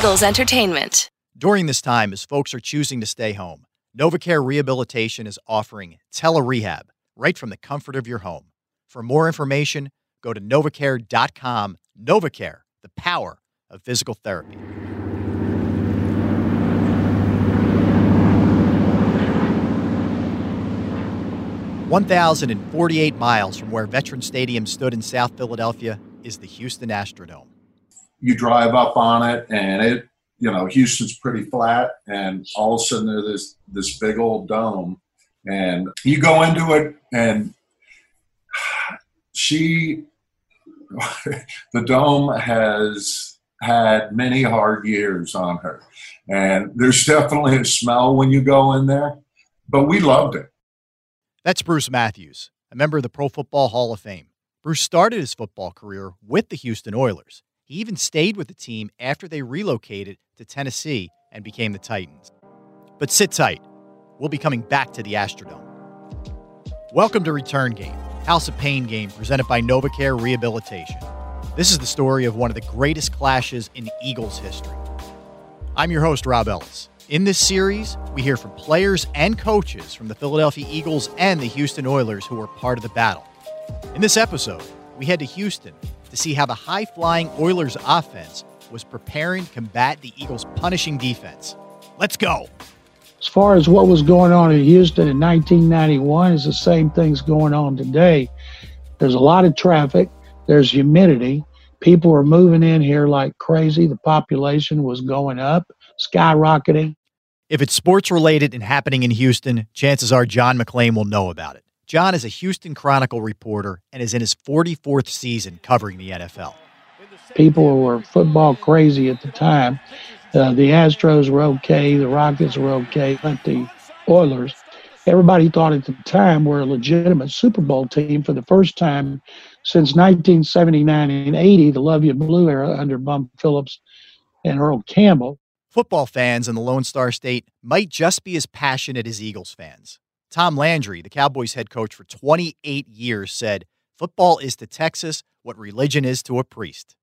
Eagles Entertainment. During this time, as folks are choosing to stay home, NovaCare Rehabilitation is offering telerehab right from the comfort of your home. For more information, go to novacare.com. NovaCare, the power of physical therapy. One thousand and forty-eight miles from where Veteran Stadium stood in South Philadelphia is the Houston Astrodome. You drive up on it, and it, you know, Houston's pretty flat, and all of a sudden there's this this big old dome, and you go into it, and she, the dome has had many hard years on her, and there's definitely a smell when you go in there, but we loved it. That's Bruce Matthews, a member of the Pro Football Hall of Fame. Bruce started his football career with the Houston Oilers. He even stayed with the team after they relocated to Tennessee and became the Titans. But sit tight. We'll be coming back to the Astrodome. Welcome to Return Game, House of Pain game presented by NovaCare Rehabilitation. This is the story of one of the greatest clashes in Eagles history. I'm your host, Rob Ellis. In this series, we hear from players and coaches from the Philadelphia Eagles and the Houston Oilers who were part of the battle. In this episode, we head to Houston to see how the high flying Oilers offense was preparing to combat the Eagles' punishing defense. Let's go. As far as what was going on in Houston in 1991 is the same things going on today. There's a lot of traffic, there's humidity. People were moving in here like crazy. The population was going up, skyrocketing. If it's sports related and happening in Houston, chances are John McClain will know about it. John is a Houston Chronicle reporter and is in his 44th season covering the NFL. People were football crazy at the time. Uh, the Astros were okay, the Rockets were okay, but the Oilers, everybody thought at the time were a legitimate Super Bowl team for the first time since 1979 and 80, the Love You Blue era under Bum Phillips and Earl Campbell. Football fans in the Lone Star State might just be as passionate as Eagles fans. Tom Landry, the Cowboys head coach for 28 years, said, Football is to Texas what religion is to a priest.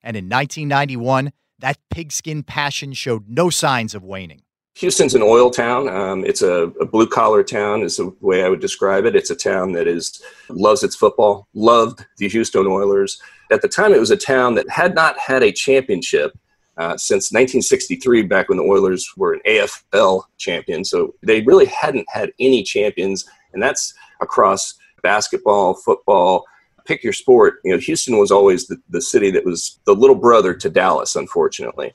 And in 1991, that pigskin passion showed no signs of waning. Houston's an oil town. Um, it's a, a blue collar town, is the way I would describe it. It's a town that is loves its football, loved the Houston Oilers. At the time, it was a town that had not had a championship uh, since 1963, back when the Oilers were an AFL champion. So they really hadn't had any champions, and that's across basketball, football, pick your sport. You know, Houston was always the, the city that was the little brother to Dallas, unfortunately.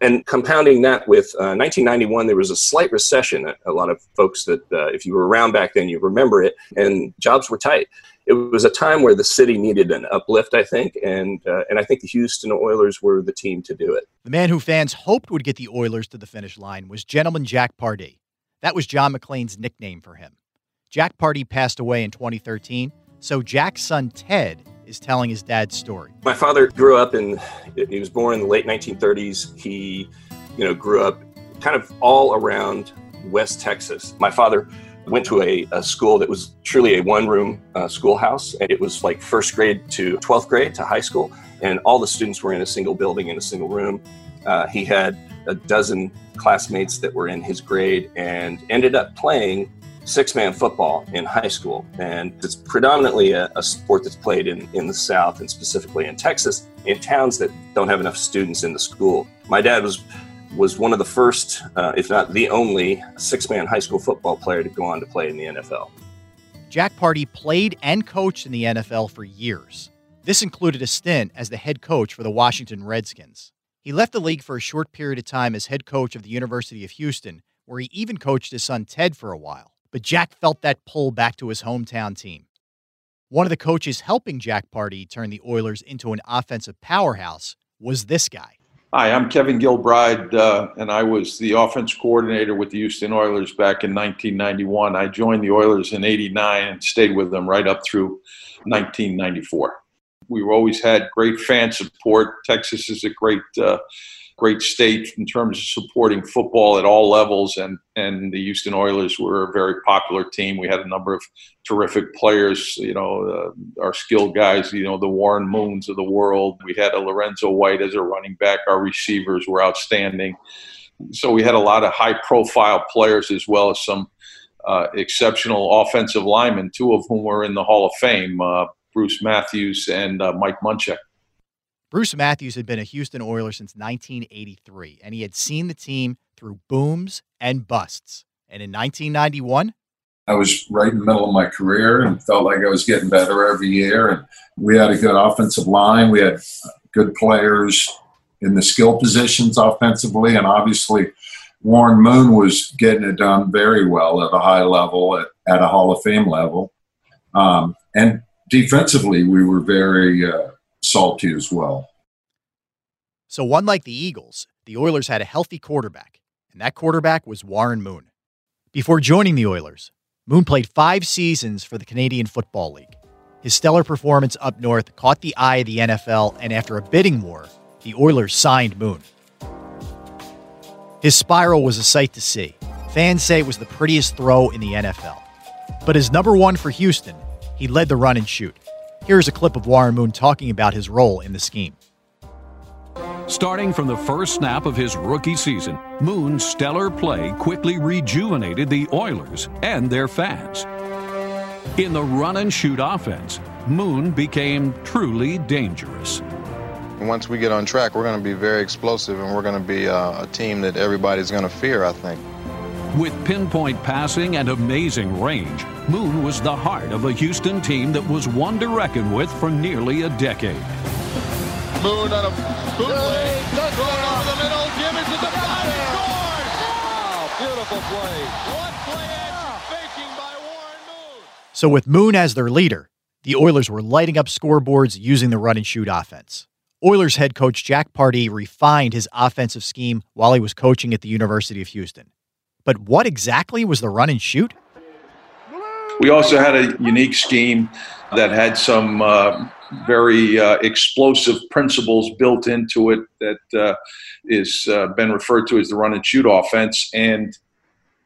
And compounding that with uh, 1991, there was a slight recession. A lot of folks that, uh, if you were around back then, you remember it, and jobs were tight it was a time where the city needed an uplift, I think, and uh, and I think the Houston Oilers were the team to do it. The man who fans hoped would get the Oilers to the finish line was gentleman Jack Pardee. That was John McClain's nickname for him. Jack Pardee passed away in 2013, so Jack's son Ted is telling his dad's story. My father grew up in he was born in the late 1930s. He, you know, grew up kind of all around West Texas. My father went to a, a, school that was truly a one room uh, schoolhouse. And it was like first grade to 12th grade to high school. And all the students were in a single building, in a single room. Uh, he had a dozen classmates that were in his grade and ended up playing six man football in high school. And it's predominantly a, a sport that's played in, in the South and specifically in Texas in towns that don't have enough students in the school. My dad was was one of the first, uh, if not the only, six man high school football player to go on to play in the NFL. Jack Pardee played and coached in the NFL for years. This included a stint as the head coach for the Washington Redskins. He left the league for a short period of time as head coach of the University of Houston, where he even coached his son Ted for a while. But Jack felt that pull back to his hometown team. One of the coaches helping Jack Pardee turn the Oilers into an offensive powerhouse was this guy. Hi, I'm Kevin Gilbride, uh, and I was the offense coordinator with the Houston Oilers back in 1991. I joined the Oilers in 89 and stayed with them right up through 1994. We've always had great fan support. Texas is a great uh, great state in terms of supporting football at all levels, and and the Houston Oilers were a very popular team. We had a number of terrific players, you know, uh, our skilled guys, you know, the Warren Moons of the world. We had a Lorenzo White as a running back. Our receivers were outstanding. So we had a lot of high profile players as well as some uh, exceptional offensive linemen, two of whom were in the Hall of Fame, uh, Bruce Matthews and uh, Mike Munchak. Bruce Matthews had been a Houston Oiler since 1983, and he had seen the team through booms and busts. And in 1991, I was right in the middle of my career and felt like I was getting better every year. And we had a good offensive line. We had good players in the skill positions offensively. And obviously, Warren Moon was getting it done very well at a high level, at, at a Hall of Fame level. Um, and defensively, we were very uh, salty as well. So, unlike the Eagles, the Oilers had a healthy quarterback, and that quarterback was Warren Moon. Before joining the Oilers, Moon played five seasons for the Canadian Football League. His stellar performance up north caught the eye of the NFL, and after a bidding war, the Oilers signed Moon. His spiral was a sight to see. Fans say it was the prettiest throw in the NFL. But as number one for Houston, he led the run and shoot. Here's a clip of Warren Moon talking about his role in the scheme. Starting from the first snap of his rookie season, Moon's stellar play quickly rejuvenated the Oilers and their fans. In the run and shoot offense, Moon became truly dangerous. Once we get on track, we're going to be very explosive and we're going to be uh, a team that everybody's going to fear, I think. With pinpoint passing and amazing range, Moon was the heart of a Houston team that was one to reckon with for nearly a decade. Moon on a bootleg, thrown over the middle, Givins at the bottom, scored! Wow, beautiful play. One play action faking by Warren Moon. So with Moon as their leader, the Oilers were lighting up scoreboards using the run and shoot offense. Oilers head coach Jack Pardee refined his offensive scheme while he was coaching at the University of Houston. But what exactly was the run and shoot? We also had a unique scheme that had some uh, very uh, explosive principles built into it that uh, is uh, been referred to as the run and shoot offense, and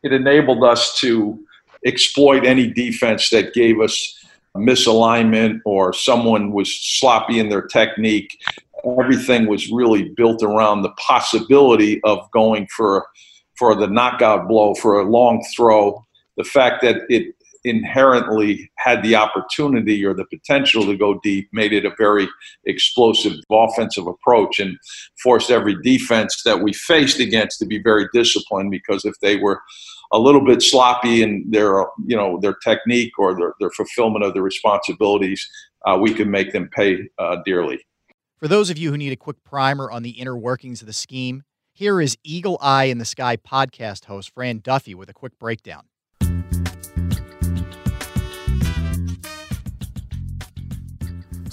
it enabled us to exploit any defense that gave us misalignment or someone was sloppy in their technique. Everything was really built around the possibility of going for for the knockout blow, for a long throw. The fact that it inherently had the opportunity or the potential to go deep made it a very explosive offensive approach and forced every defense that we faced against to be very disciplined because if they were a little bit sloppy in their you know their technique or their, their fulfillment of their responsibilities uh, we could make them pay uh, dearly for those of you who need a quick primer on the inner workings of the scheme here is Eagle Eye in the Sky podcast host Fran Duffy with a quick breakdown.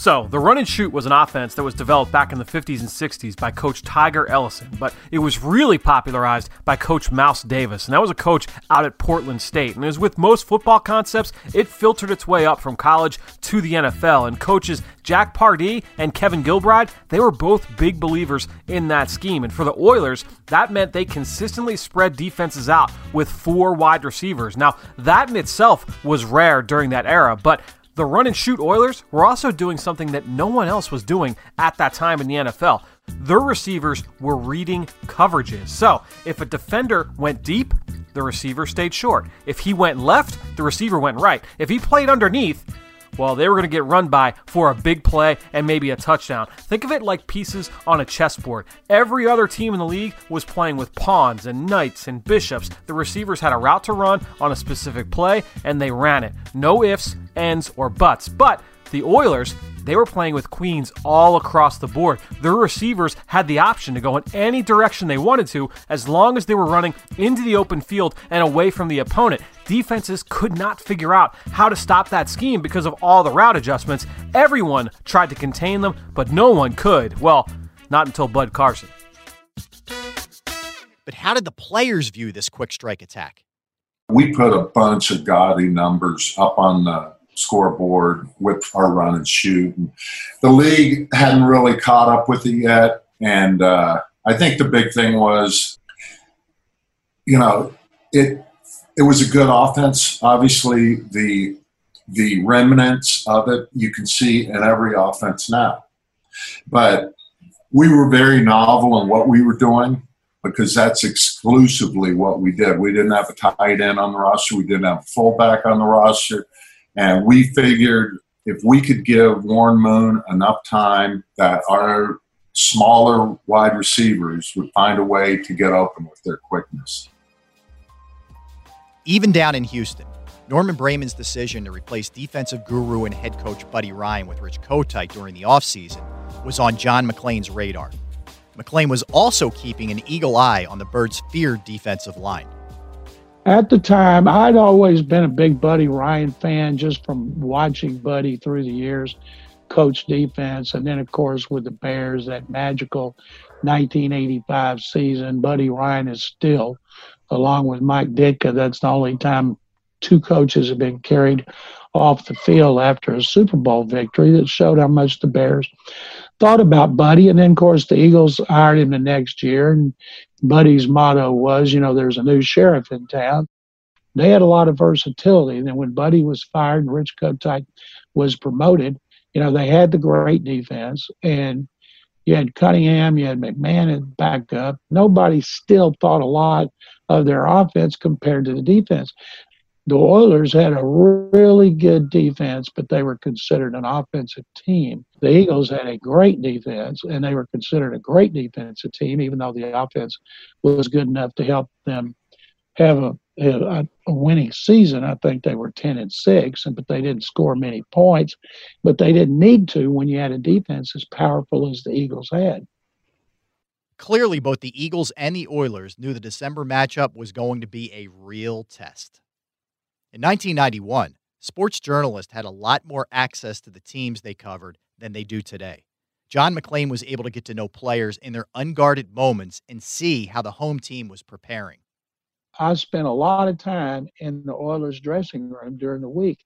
So, the run and shoot was an offense that was developed back in the 50s and 60s by coach Tiger Ellison, but it was really popularized by coach Mouse Davis, and that was a coach out at Portland State. And as with most football concepts, it filtered its way up from college to the NFL, and coaches Jack Pardee and Kevin Gilbride, they were both big believers in that scheme. And for the Oilers, that meant they consistently spread defenses out with four wide receivers. Now, that in itself was rare during that era, but the run and shoot Oilers were also doing something that no one else was doing at that time in the NFL. Their receivers were reading coverages. So, if a defender went deep, the receiver stayed short. If he went left, the receiver went right. If he played underneath, well, they were going to get run by for a big play and maybe a touchdown. Think of it like pieces on a chessboard. Every other team in the league was playing with pawns and knights and bishops. The receivers had a route to run on a specific play and they ran it. No ifs, ends, or buts. But the Oilers, they were playing with queens all across the board. Their receivers had the option to go in any direction they wanted to as long as they were running into the open field and away from the opponent. Defenses could not figure out how to stop that scheme because of all the route adjustments. Everyone tried to contain them, but no one could. Well, not until Bud Carson. But how did the players view this quick strike attack? We put a bunch of gaudy numbers up on the scoreboard with our run and shoot. And the league hadn't really caught up with it yet. And uh, I think the big thing was, you know, it it was a good offense. Obviously, the the remnants of it you can see in every offense now. But we were very novel in what we were doing because that's exclusively what we did. We didn't have a tight end on the roster, we didn't have a fullback on the roster, and we figured if we could give Warren Moon enough time that our smaller wide receivers would find a way to get open with their quickness. Even down in Houston, Norman Braman's decision to replace defensive guru and head coach Buddy Ryan with Rich Kotite during the offseason was on John McClain's radar. McClain was also keeping an eagle eye on the Birds' feared defensive line. At the time, I'd always been a big Buddy Ryan fan just from watching Buddy through the years coach defense. And then, of course, with the Bears, that magical 1985 season, Buddy Ryan is still, along with Mike Ditka, that's the only time two coaches have been carried off the field after a Super Bowl victory that showed how much the Bears thought about Buddy. And then, of course, the Eagles hired him the next year. And Buddy's motto was, you know, there's a new sheriff in town. They had a lot of versatility. And then when Buddy was fired and Rich Kotite was promoted, you know, they had the great defense. And you had Cunningham, you had McMahon back up. Nobody still thought a lot of their offense compared to the defense the Oilers had a really good defense, but they were considered an offensive team. The Eagles had a great defense, and they were considered a great defensive team, even though the offense was good enough to help them have a, a, winning season. I think they were 10 and 6, but they didn't score many points. But they didn't need to when you had a defense as powerful as the Eagles had. Clearly, both the Eagles and the Oilers knew the December matchup was going to be a real test. In 1991, sports journalists had a lot more access to the teams they covered than they do today. John McClain was able to get to know players in their unguarded moments and see how the home team was preparing. I spent a lot of time in the Oilers dressing room during the week,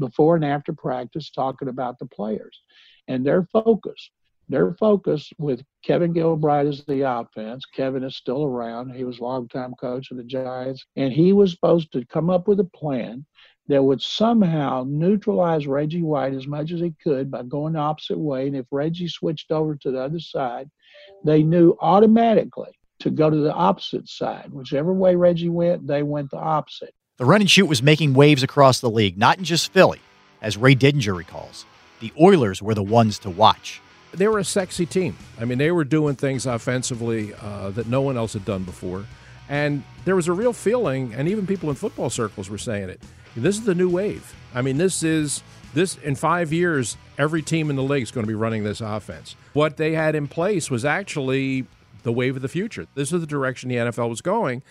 before and after practice, talking about the players and their focus their focus with Kevin Gilbride as the offense. Kevin is still around. He was longtime coach of the Giants, and he was supposed to come up with a plan that would somehow neutralize Reggie White as much as he could by going the opposite way. And if Reggie switched over to the other side, they knew automatically to go to the opposite side. Whichever way Reggie went, they went the opposite. The run and shoot was making waves across the league, not in just Philly. As Ray Didinger recalls, the Oilers were the ones to watch they were a sexy team. I mean, they were doing things offensively uh, that no one else had done before. And there was a real feeling, and even people in football circles were saying it. This is the new wave. I mean, this is this in five years, every team in the league is going to be running this offense. What they had in place was actually the wave of the future. This is the direction the NFL was going.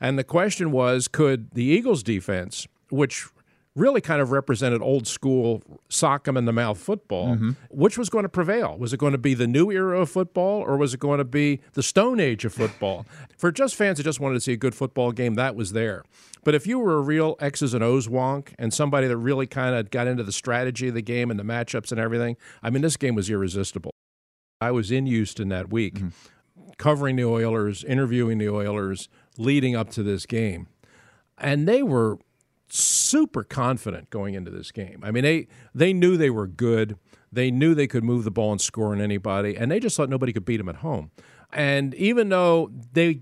And the question was could the Eagles defense, which really kind of represented old school sock 'em in the mouth football. Mm-hmm. Which was going to prevail? Was it going to be the new era of football or was it going to be the stone age of football? For just fans that just wanted to see a good football game, that was there. But if you were a real X's and O's wonk and somebody that really kind of got into the strategy of the game and the matchups and everything, I mean, this game was irresistible. I was in Houston that week mm-hmm. covering the Oilers, interviewing the Oilers, leading up to this game. And they were super confident going into this game. I mean, they they knew they were good. They knew they could move the ball and score on anybody, and they just thought nobody could beat them at home. And even though they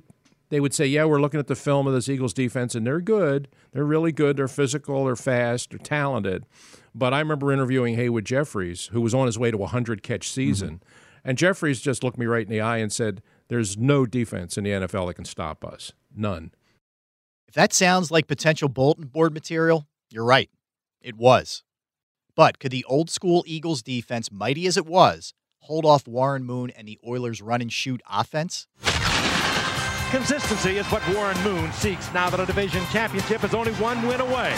they would say, "Yeah, we're looking at the film of this Eagles defense, and they're good. They're really good. They're physical. They're fast. They're talented." But I remember interviewing Haywood Jeffires, who was on his way to a hundred catch season, mm-hmm. and Jeffires just looked me right in the eye and said, "There's no defense in the NFL that can stop us. None." If that sounds like potential bulletin board material, you're right. It was. But could the old school Eagles defense, mighty as it was, hold off Warren Moon and the Oilers' run and shoot offense? Consistency is what Warren Moon seeks now that a division championship is only one win away.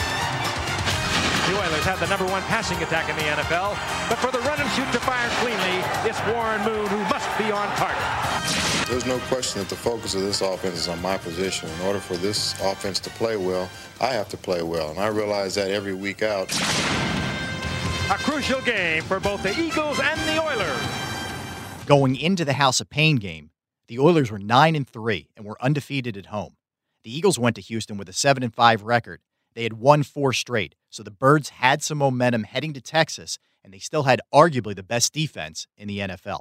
The Oilers have the number one passing attack in the NFL, but for the run and shoot to fire cleanly, it's Warren Moon who must be on target. There's no question that the focus of this offense is on my position. In order for this offense to play well, I have to play well, and I realize that every week out. A crucial game for both the Eagles and the Oilers. Going into the House of Pain game, The Oilers were 9 and 3 and were undefeated at home. The Eagles went to Houston with a 7 and 5 record. They had won 4 straight, so the Birds had some momentum heading to Texas and they still had arguably the best defense in the NFL.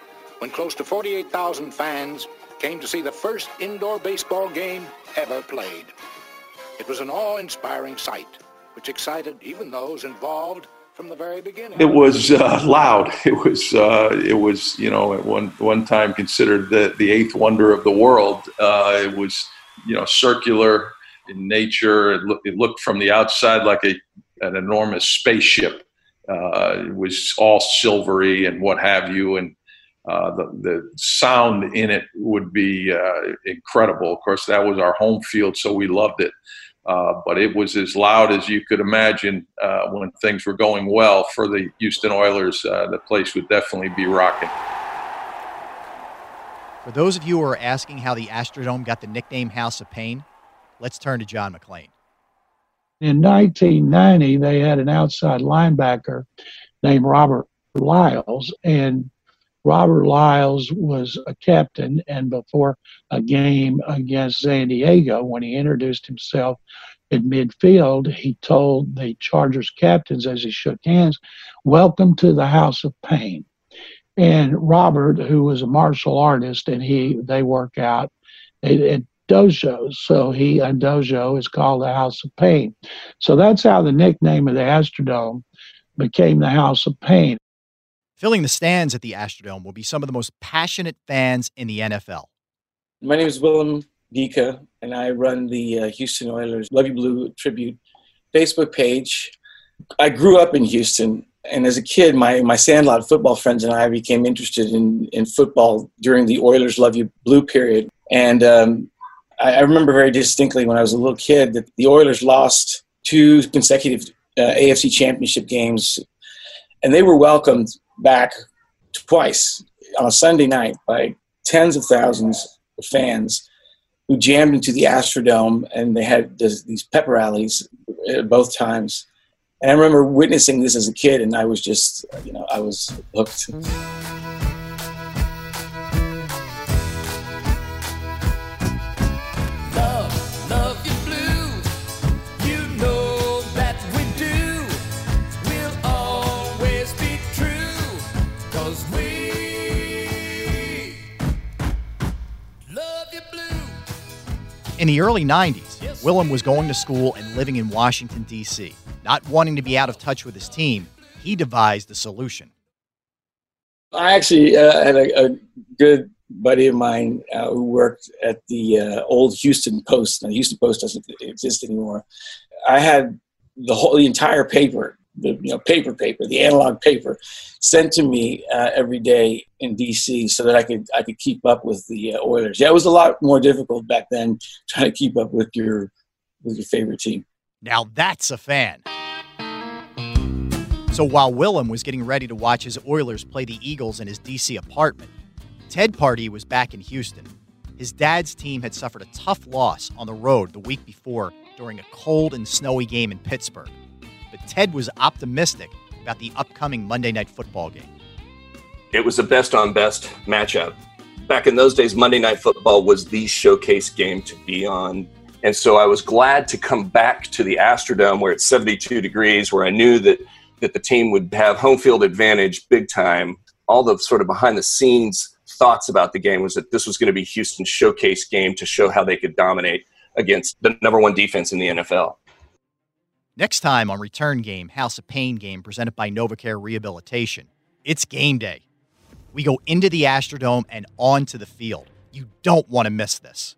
when close to 48,000 fans came to see the first indoor baseball game ever played. It was an awe-inspiring sight, which excited even those involved from the very beginning. It was uh, loud. It was, uh, it was, you know, at one one time considered the the eighth wonder of the world. Uh, it was, you know, circular in nature. It, look, it looked from the outside like a, an enormous spaceship. Uh, it was all silvery and what have you, and uh, the the sound in it would be uh, incredible. Of course, that was our home field, so we loved it. Uh, but it was as loud as you could imagine uh, when things were going well for the Houston Oilers. Uh, the place would definitely be rocking. For those of you who are asking how the Astrodome got the nickname House of Pain, Let's turn to John McClain. In 1990, they had an outside linebacker named Robert Lyles, and Robert Lyles was a captain. And before a game against San Diego, when he introduced himself in midfield, he told the Chargers captains as he shook hands, Welcome to the House of Pain. And Robert, who was a martial artist, and he they work out. It, dojos. So he a dojo is called the House of Pain. So that's how the nickname of the Astrodome became the House of Pain. Filling the stands at the Astrodome will be some of the most passionate fans in the NFL. My name is Willem Dika, and I run the uh, Houston Oilers Love You Blue tribute Facebook page. I grew up in Houston, and as a kid, my, my Sandlot football friends and I became interested in, in football during the Oilers Love You Blue period. And um, I, I remember very distinctly when I was a little kid that the Oilers lost two consecutive uh, AFC championship games, and they were welcomed back twice on a Sunday night by tens of thousands of fans who jammed into the Astrodome, and they had this, these pep rallies uh, both times. And I remember witnessing this as a kid, and I was just, you know, I was hooked. In the early 90s, Willem was going to school and living in Washington, D.C. Not wanting to be out of touch with his team, he devised a solution. I actually uh, had a, a, good buddy of mine uh, who worked at the uh, old Houston Post. Now, the Houston Post doesn't exist anymore. I had the whole, the entire paper the you know paper paper, the analog paper, sent to me uh, every day in DC so that I could I could keep up with the uh, Oilers. Yeah, it was a lot more difficult back then trying to keep up with your with your favorite team. Now that's a fan. So while Willem was getting ready to watch his Oilers play the Eagles in his DC apartment, Ted Pardee was back in Houston. His dad's team had suffered a tough loss on the road the week before during a cold and snowy game in Pittsburgh but Ted was optimistic about the upcoming Monday Night Football game. It was the best on best matchup. Back in those days, Monday Night Football was the showcase game to be on. And so I was glad to come back to the Astrodome where it's 72 degrees, where I knew that, that the team would have home field advantage big time. All the sort of behind the scenes thoughts about the game was that this was going to be Houston's showcase game to show how they could dominate against the number one defense in the NFL. Next time on Return Game, House of Pain game presented by NovaCare Rehabilitation, it's game day. We go into the Astrodome and onto the field. You don't want to miss this.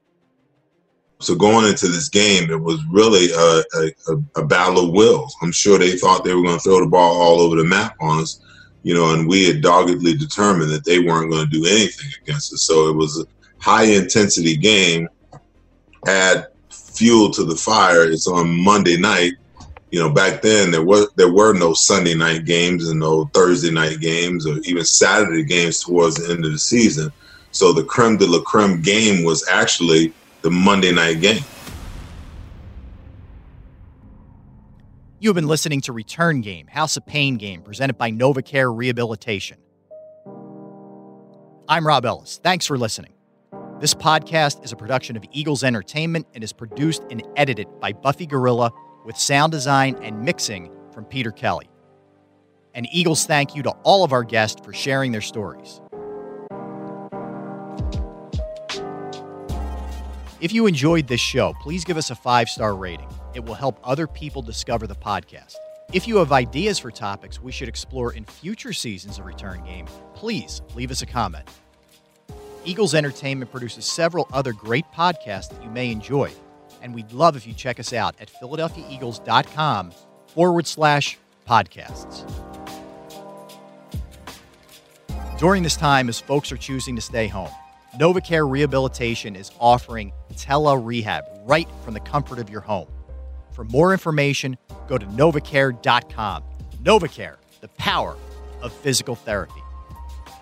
So going into this game, it was really a, a, a battle of wills. I'm sure they thought they were going to throw the ball all over the map on us, you know, and we had doggedly determined that they weren't going to do anything against us. So it was a high intensity game. Add fuel to the fire. It's on Monday night. You know, back then there was there were no Sunday night games and no Thursday night games or even Saturday games towards the end of the season. So the creme de la creme game was actually the Monday night game. You have been listening to Return Game, House of Pain game, presented by NovaCare Rehabilitation. I'm Rob Ellis. Thanks for listening. This podcast is a production of Eagles Entertainment and is produced and edited by Buffy Gorilla with sound design and mixing from Peter Kelly. And Eagles thank you to all of our guests for sharing their stories. If you enjoyed this show, please give us a five star rating. It will help other people discover the podcast. If you have ideas for topics we should explore in future seasons of Return Game, please leave us a comment. Eagles Entertainment produces several other great podcasts that you may enjoy, and we'd love if you check us out at PhiladelphiaEagles.com forward slash podcasts. During this time, as folks are choosing to stay home, NovaCare Rehabilitation is offering Tele Rehab right from the comfort of your home. For more information, go to novacare.com. NovaCare, the power of physical therapy.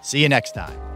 See you next time.